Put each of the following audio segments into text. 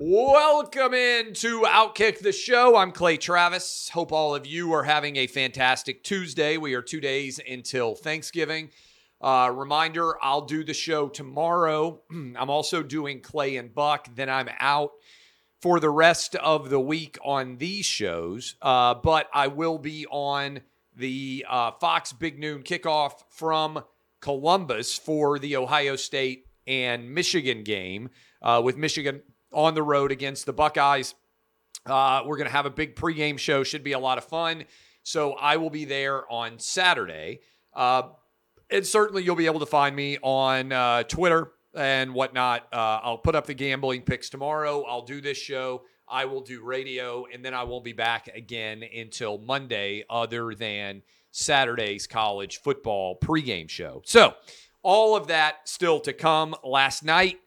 Welcome in to Outkick the Show. I'm Clay Travis. Hope all of you are having a fantastic Tuesday. We are two days until Thanksgiving. Uh, reminder I'll do the show tomorrow. I'm also doing Clay and Buck. Then I'm out for the rest of the week on these shows. Uh, but I will be on the uh, Fox Big Noon kickoff from Columbus for the Ohio State and Michigan game uh, with Michigan on the road against the Buckeyes. Uh, we're going to have a big pregame show. Should be a lot of fun. So I will be there on Saturday. Uh, and certainly you'll be able to find me on uh, Twitter and whatnot. Uh, I'll put up the gambling picks tomorrow. I'll do this show. I will do radio, and then I won't be back again until Monday, other than Saturday's college football pregame show. So, all of that still to come. Last night,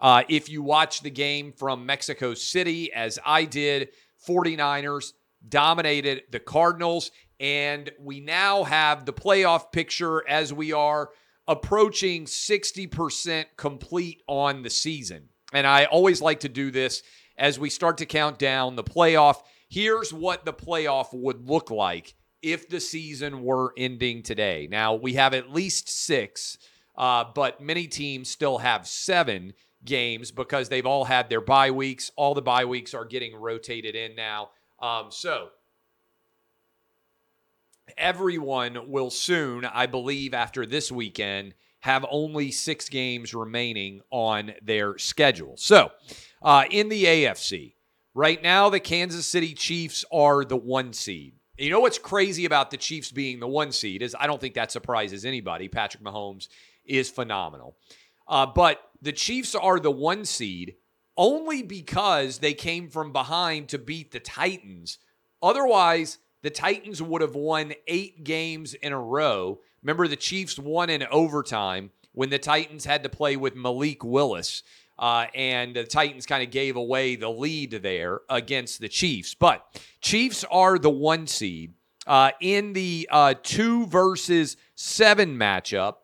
uh, if you watch the game from Mexico City, as I did, 49ers dominated the Cardinals. And we now have the playoff picture as we are approaching 60% complete on the season. And I always like to do this as we start to count down the playoff. Here's what the playoff would look like if the season were ending today. Now, we have at least six, uh, but many teams still have seven games because they've all had their bye weeks. All the bye weeks are getting rotated in now. Um, so everyone will soon, I believe, after this weekend, have only six games remaining on their schedule. So uh, in the AFC, right now, the Kansas City Chiefs are the one seed. You know what's crazy about the Chiefs being the one seed is I don't think that surprises anybody. Patrick Mahomes is phenomenal. Uh, but the Chiefs are the one seed only because they came from behind to beat the Titans. Otherwise, the Titans would have won eight games in a row. Remember, the Chiefs won in overtime when the Titans had to play with Malik Willis. Uh, and the Titans kind of gave away the lead there against the Chiefs. But Chiefs are the one seed. Uh, in the uh, two versus seven matchup,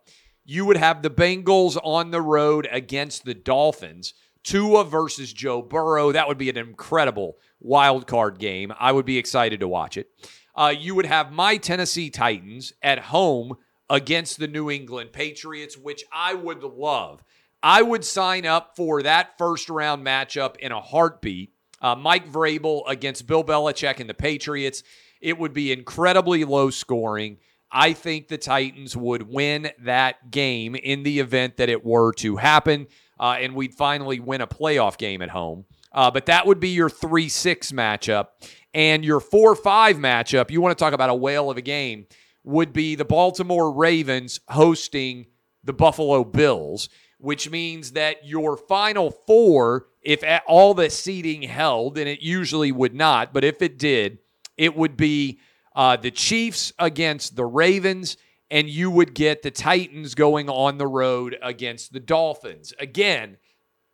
you would have the Bengals on the road against the Dolphins. Tua versus Joe Burrow. That would be an incredible wild card game. I would be excited to watch it. Uh, you would have my Tennessee Titans at home against the New England Patriots, which I would love. I would sign up for that first round matchup in a heartbeat. Uh, Mike Vrabel against Bill Belichick and the Patriots. It would be incredibly low scoring. I think the Titans would win that game in the event that it were to happen, uh, and we'd finally win a playoff game at home. Uh, but that would be your 3 6 matchup. And your 4 5 matchup, you want to talk about a whale of a game, would be the Baltimore Ravens hosting the Buffalo Bills, which means that your final four, if all the seeding held, and it usually would not, but if it did, it would be uh, the Chiefs against the Ravens, and you would get the Titans going on the road against the Dolphins. Again,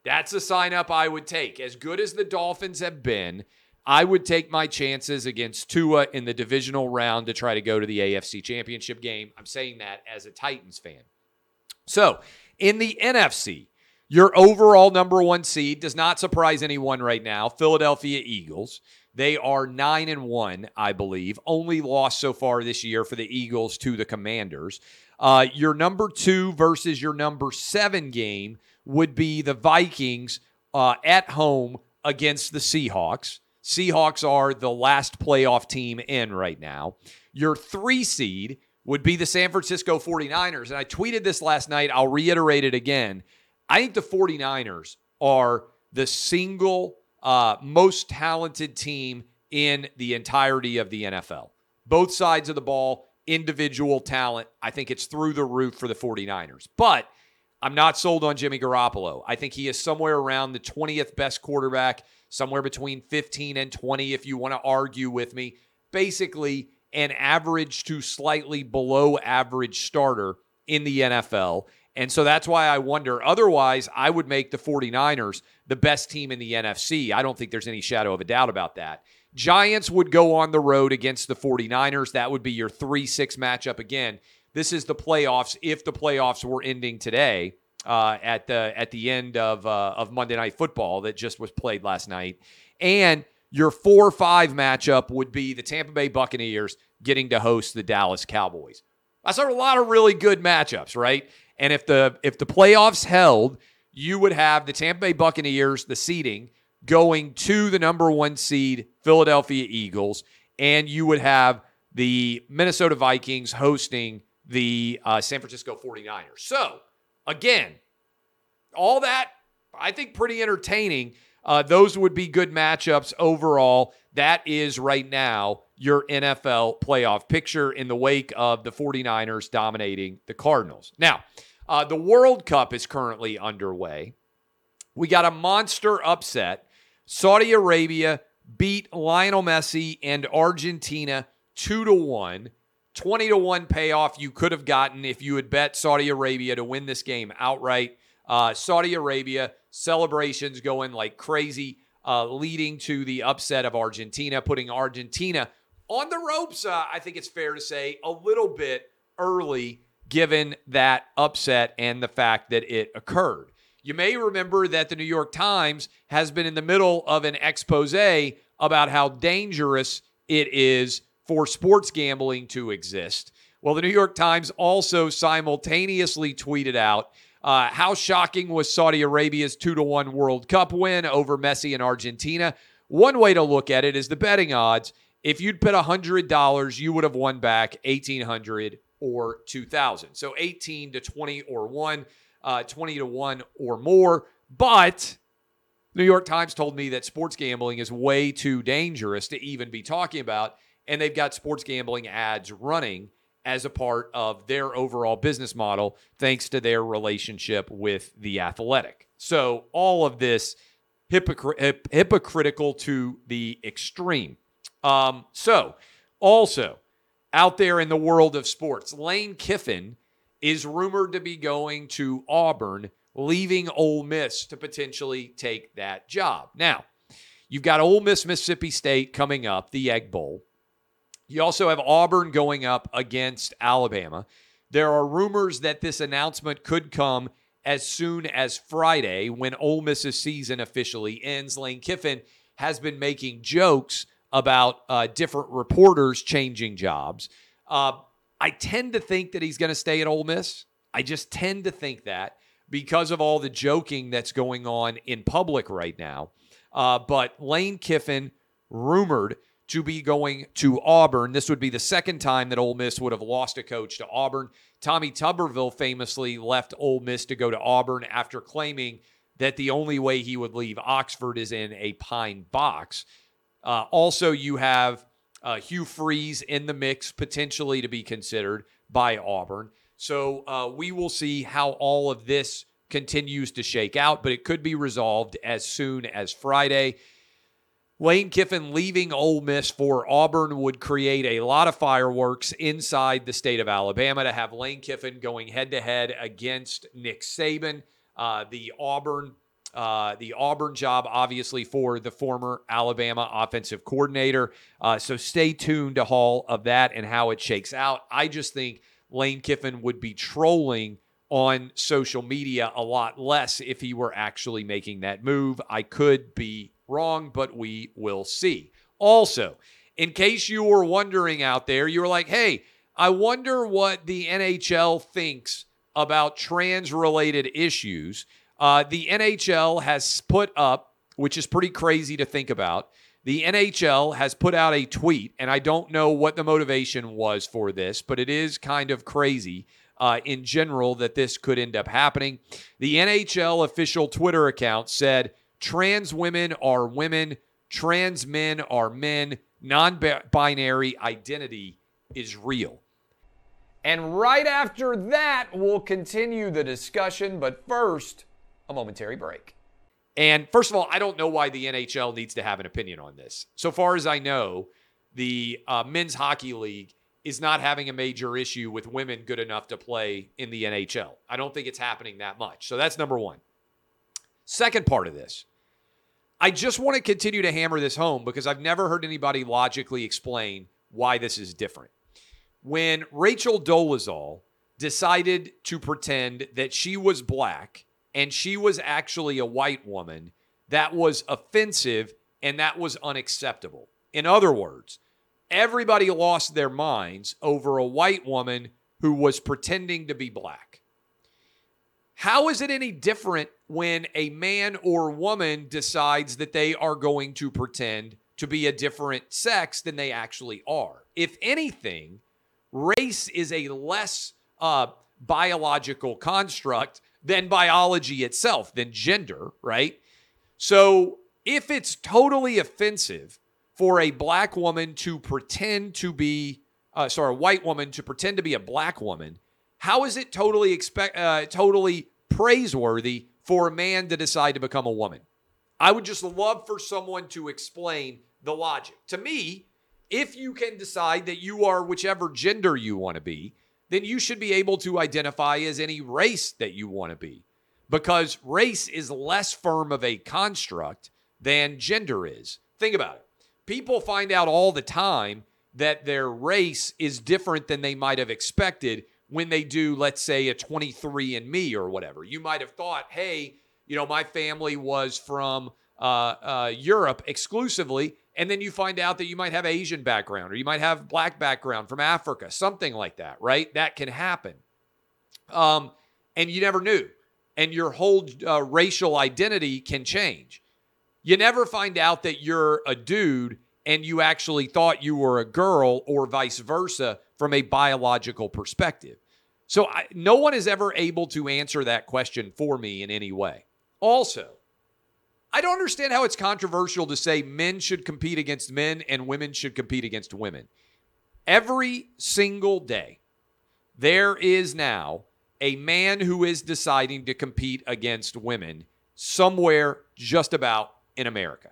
that's a sign up I would take. As good as the Dolphins have been, I would take my chances against Tua in the divisional round to try to go to the AFC Championship game. I'm saying that as a Titans fan. So, in the NFC, your overall number one seed does not surprise anyone right now Philadelphia Eagles. They are nine and one, I believe. Only lost so far this year for the Eagles to the Commanders. Uh, your number two versus your number seven game would be the Vikings uh, at home against the Seahawks. Seahawks are the last playoff team in right now. Your three seed would be the San Francisco 49ers. And I tweeted this last night. I'll reiterate it again. I think the 49ers are the single uh, most talented team in the entirety of the NFL. Both sides of the ball, individual talent. I think it's through the roof for the 49ers. But I'm not sold on Jimmy Garoppolo. I think he is somewhere around the 20th best quarterback, somewhere between 15 and 20, if you want to argue with me. Basically, an average to slightly below average starter in the NFL. And so that's why I wonder. Otherwise, I would make the 49ers the best team in the NFC. I don't think there's any shadow of a doubt about that. Giants would go on the road against the 49ers. That would be your 3 6 matchup again. This is the playoffs if the playoffs were ending today. uh, at the at the end of uh, of Monday Night Football that just was played last night, and your four five matchup would be the Tampa Bay Buccaneers getting to host the Dallas Cowboys. I saw a lot of really good matchups, right? And if the if the playoffs held, you would have the Tampa Bay Buccaneers, the seeding going to the number one seed Philadelphia Eagles, and you would have the Minnesota Vikings hosting the uh, San Francisco 49ers. So, again, all that I think pretty entertaining. Uh, those would be good matchups overall. That is right now your NFL playoff picture in the wake of the 49ers dominating the Cardinals. Now, uh, the World Cup is currently underway. We got a monster upset. Saudi Arabia beat Lionel Messi and Argentina 2 to 1. 20 to 1 payoff you could have gotten if you had bet Saudi Arabia to win this game outright. Uh, Saudi Arabia celebrations going like crazy, uh, leading to the upset of Argentina, putting Argentina on the ropes. Uh, I think it's fair to say a little bit early, given that upset and the fact that it occurred. You may remember that the New York Times has been in the middle of an expose about how dangerous it is for sports gambling to exist. Well, the New York Times also simultaneously tweeted out uh, how shocking was Saudi Arabia's 2 to 1 World Cup win over Messi and Argentina. One way to look at it is the betting odds. If you'd put $100, you would have won back 1800 or 2000. So 18 to 20 or 1, uh, 20 to 1 or more. But New York Times told me that sports gambling is way too dangerous to even be talking about and they've got sports gambling ads running as a part of their overall business model, thanks to their relationship with the athletic. So, all of this hip- hypocritical to the extreme. Um, so, also out there in the world of sports, Lane Kiffin is rumored to be going to Auburn, leaving Ole Miss to potentially take that job. Now, you've got Ole Miss, Mississippi State coming up, the Egg Bowl. You also have Auburn going up against Alabama. There are rumors that this announcement could come as soon as Friday when Ole Miss's season officially ends. Lane Kiffin has been making jokes about uh, different reporters changing jobs. Uh, I tend to think that he's going to stay at Ole Miss. I just tend to think that because of all the joking that's going on in public right now. Uh, but Lane Kiffin rumored to be going to Auburn. This would be the second time that Ole Miss would have lost a coach to Auburn. Tommy Tuberville famously left Ole Miss to go to Auburn after claiming that the only way he would leave Oxford is in a pine box. Uh, also, you have uh, Hugh Freeze in the mix, potentially to be considered by Auburn. So uh, we will see how all of this continues to shake out, but it could be resolved as soon as Friday. Lane Kiffin leaving Ole Miss for Auburn would create a lot of fireworks inside the state of Alabama to have Lane Kiffin going head to head against Nick Saban. Uh, the Auburn, uh, the Auburn job, obviously for the former Alabama offensive coordinator. Uh, so stay tuned to all of that and how it shakes out. I just think Lane Kiffin would be trolling on social media a lot less if he were actually making that move. I could be wrong, but we will see. Also, in case you were wondering out there, you were like, hey, I wonder what the NHL thinks about trans related issues. Uh, the NHL has put up, which is pretty crazy to think about. The NHL has put out a tweet, and I don't know what the motivation was for this, but it is kind of crazy uh, in general that this could end up happening. The NHL official Twitter account said, Trans women are women, trans men are men, non binary identity is real. And right after that, we'll continue the discussion, but first, a momentary break. And first of all, I don't know why the NHL needs to have an opinion on this. So far as I know, the uh, men's hockey league is not having a major issue with women good enough to play in the NHL. I don't think it's happening that much. So that's number one. Second part of this I just want to continue to hammer this home because I've never heard anybody logically explain why this is different. When Rachel Dolezal decided to pretend that she was black and she was actually a white woman, that was offensive and that was unacceptable. In other words, everybody lost their minds over a white woman who was pretending to be black. How is it any different when a man or woman decides that they are going to pretend to be a different sex than they actually are? If anything, race is a less uh, biological construct than biology itself, than gender, right? So if it's totally offensive for a black woman to pretend to be, uh, sorry, a white woman to pretend to be a black woman, how is it totally expect, uh, totally praiseworthy for a man to decide to become a woman? I would just love for someone to explain the logic. To me, if you can decide that you are whichever gender you want to be, then you should be able to identify as any race that you want to be because race is less firm of a construct than gender is. Think about it. People find out all the time that their race is different than they might have expected when they do, let's say, a 23andMe or whatever. You might have thought, hey, you know, my family was from uh, uh, Europe exclusively, and then you find out that you might have Asian background or you might have black background from Africa, something like that, right? That can happen. Um, and you never knew. And your whole uh, racial identity can change. You never find out that you're a dude and you actually thought you were a girl or vice versa from a biological perspective. So I, no one is ever able to answer that question for me in any way. Also, I don't understand how it's controversial to say men should compete against men and women should compete against women. Every single day, there is now a man who is deciding to compete against women somewhere just about in America.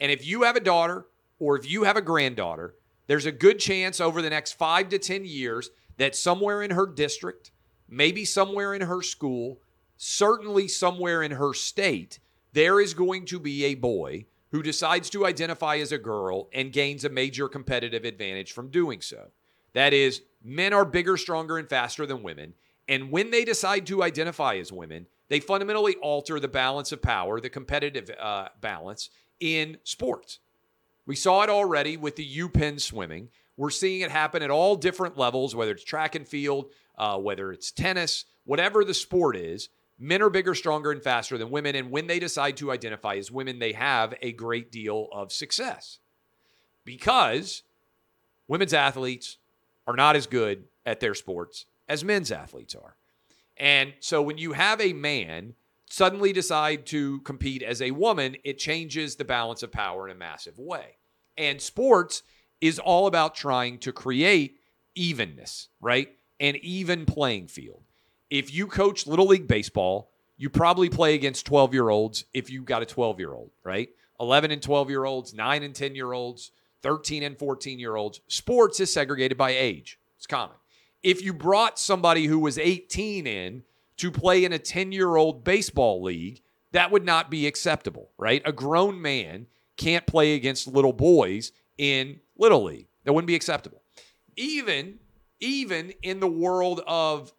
And if you have a daughter or if you have a granddaughter, there's a good chance over the next five to 10 years that somewhere in her district, maybe somewhere in her school, certainly somewhere in her state, there is going to be a boy who decides to identify as a girl and gains a major competitive advantage from doing so. That is, men are bigger, stronger, and faster than women. And when they decide to identify as women, they fundamentally alter the balance of power, the competitive uh, balance in sports. We saw it already with the UPenn swimming. We're seeing it happen at all different levels, whether it's track and field, uh, whether it's tennis, whatever the sport is. Men are bigger, stronger, and faster than women. And when they decide to identify as women, they have a great deal of success because women's athletes are not as good at their sports as men's athletes are. And so when you have a man suddenly decide to compete as a woman, it changes the balance of power in a massive way. And sports is all about trying to create evenness, right? An even playing field if you coach Little League Baseball, you probably play against 12 year olds if you've got a 12 year old, right? 11 and 12 year olds, 9 and 10 year olds, 13 and 14 year olds. Sports is segregated by age, it's common. If you brought somebody who was 18 in to play in a 10 year old baseball league, that would not be acceptable, right? A grown man can't play against little boys in Little League. That wouldn't be acceptable. Even even in the world of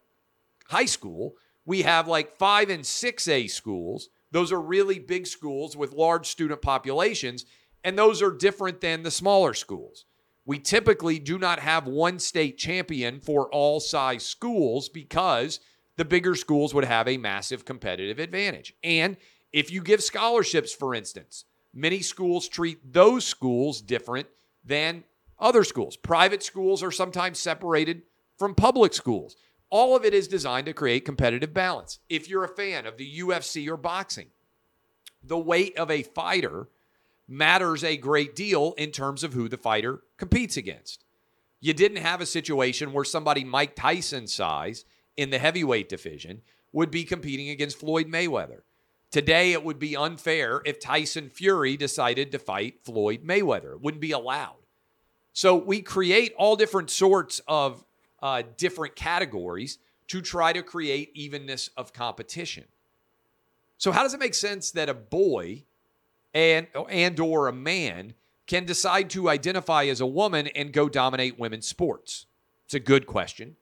high school, we have like five and 6A schools. Those are really big schools with large student populations, and those are different than the smaller schools. We typically do not have one state champion for all size schools because the bigger schools would have a massive competitive advantage. And if you give scholarships, for instance, many schools treat those schools different than other schools. Private schools are sometimes separated from public schools. All of it is designed to create competitive balance. If you're a fan of the UFC or boxing, the weight of a fighter matters a great deal in terms of who the fighter competes against. You didn't have a situation where somebody Mike Tyson size in the heavyweight division would be competing against Floyd Mayweather. Today, it would be unfair if Tyson Fury decided to fight Floyd Mayweather. It wouldn't be allowed. So we create all different sorts of uh, different categories to try to create evenness of competition. So how does it make sense that a boy and and or a man can decide to identify as a woman and go dominate women's sports? It's a good question.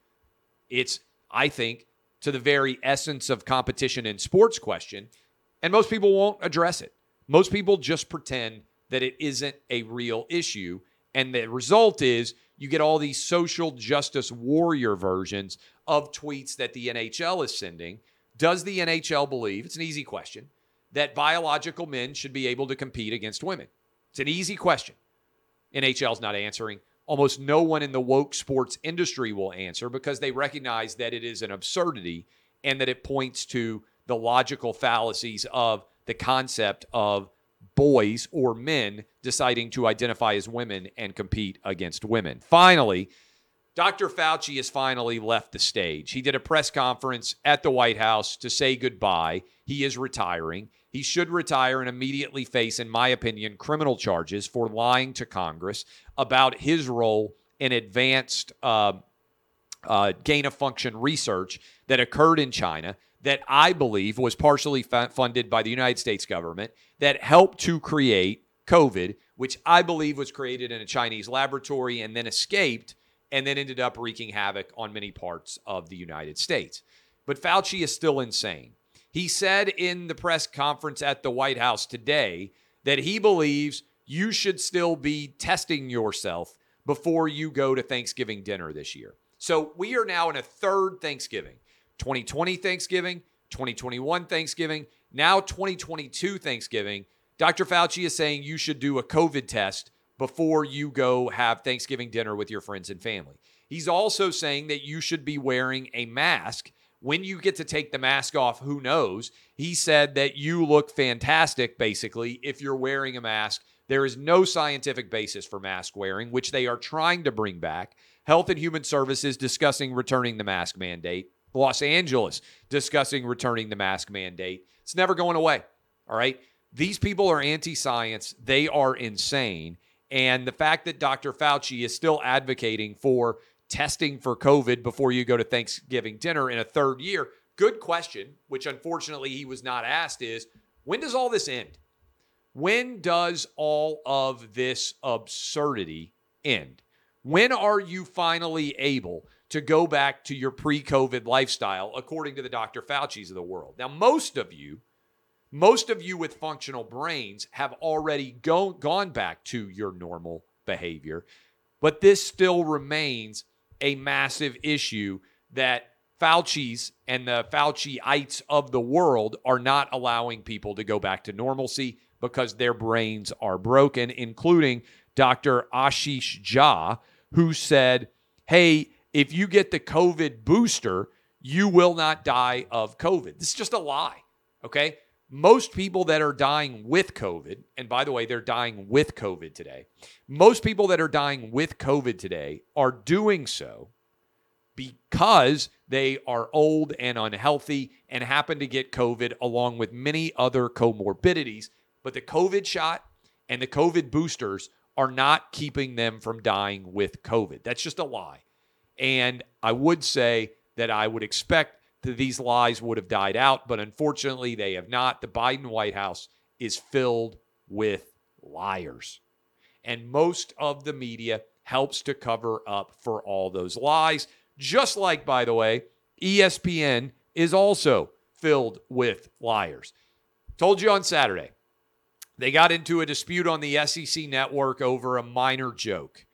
It's I think, to the very essence of competition in sports question. And most people won't address it. Most people just pretend that it isn't a real issue. And the result is you get all these social justice warrior versions of tweets that the NHL is sending. Does the NHL believe? It's an easy question that biological men should be able to compete against women? It's an easy question. NHL's not answering. Almost no one in the woke sports industry will answer because they recognize that it is an absurdity and that it points to the logical fallacies of the concept of boys or men deciding to identify as women and compete against women. Finally, Dr. Fauci has finally left the stage. He did a press conference at the White House to say goodbye. He is retiring. He should retire and immediately face, in my opinion, criminal charges for lying to Congress about his role in advanced uh, uh, gain of function research that occurred in China that I believe was partially funded by the United States government that helped to create COVID, which I believe was created in a Chinese laboratory and then escaped and then ended up wreaking havoc on many parts of the United States. But Fauci is still insane. He said in the press conference at the White House today that he believes you should still be testing yourself before you go to Thanksgiving dinner this year. So we are now in a third Thanksgiving 2020 Thanksgiving, 2021 Thanksgiving, now 2022 Thanksgiving. Dr. Fauci is saying you should do a COVID test before you go have Thanksgiving dinner with your friends and family. He's also saying that you should be wearing a mask. When you get to take the mask off, who knows? He said that you look fantastic, basically, if you're wearing a mask. There is no scientific basis for mask wearing, which they are trying to bring back. Health and Human Services discussing returning the mask mandate. Los Angeles discussing returning the mask mandate. It's never going away. All right. These people are anti science. They are insane. And the fact that Dr. Fauci is still advocating for testing for COVID before you go to Thanksgiving dinner in a third year, good question, which unfortunately he was not asked, is when does all this end? When does all of this absurdity end? When are you finally able to go back to your pre COVID lifestyle, according to the Dr. Fauci's of the world? Now, most of you most of you with functional brains have already go, gone back to your normal behavior, but this still remains a massive issue that Fauci's and the Fauciites of the world are not allowing people to go back to normalcy because their brains are broken, including Dr. Ashish Jha, who said, Hey, if you get the COVID booster, you will not die of COVID. This is just a lie. Okay most people that are dying with COVID, and by the way, they're dying with COVID today, most people that are dying with COVID today are doing so because they are old and unhealthy and happen to get COVID along with many other comorbidities. But the COVID shot and the COVID boosters are not keeping them from dying with COVID. That's just a lie. And I would say that I would expect that these lies would have died out, but unfortunately, they have not. The Biden White House is filled with liars. And most of the media helps to cover up for all those lies. Just like, by the way, ESPN is also filled with liars. Told you on Saturday, they got into a dispute on the SEC network over a minor joke.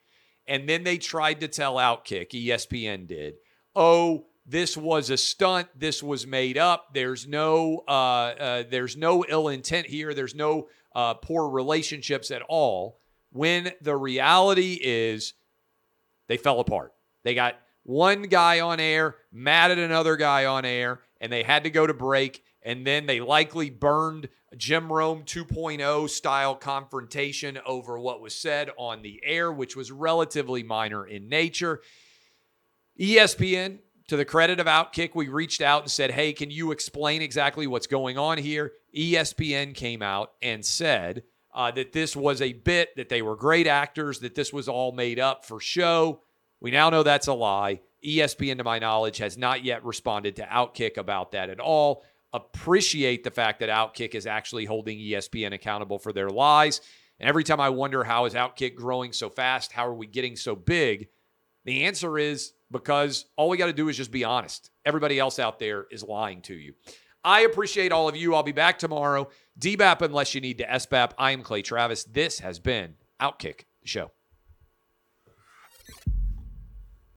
And then they tried to tell Outkick, ESPN did, oh, this was a stunt. This was made up. There's no uh, uh, there's no ill intent here. There's no uh, poor relationships at all. When the reality is they fell apart. They got one guy on air mad at another guy on air and they had to go to break and then they likely burned Jim Rome 2.0 style confrontation over what was said on the air, which was relatively minor in nature. ESPN to the credit of Outkick, we reached out and said, Hey, can you explain exactly what's going on here? ESPN came out and said uh, that this was a bit, that they were great actors, that this was all made up for show. We now know that's a lie. ESPN, to my knowledge, has not yet responded to Outkick about that at all. Appreciate the fact that Outkick is actually holding ESPN accountable for their lies. And every time I wonder how is Outkick growing so fast? How are we getting so big? The answer is because all we got to do is just be honest. Everybody else out there is lying to you. I appreciate all of you. I'll be back tomorrow. DBAP unless you need to SBAP. I am Clay Travis. This has been Outkick the Show.